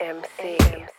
MC.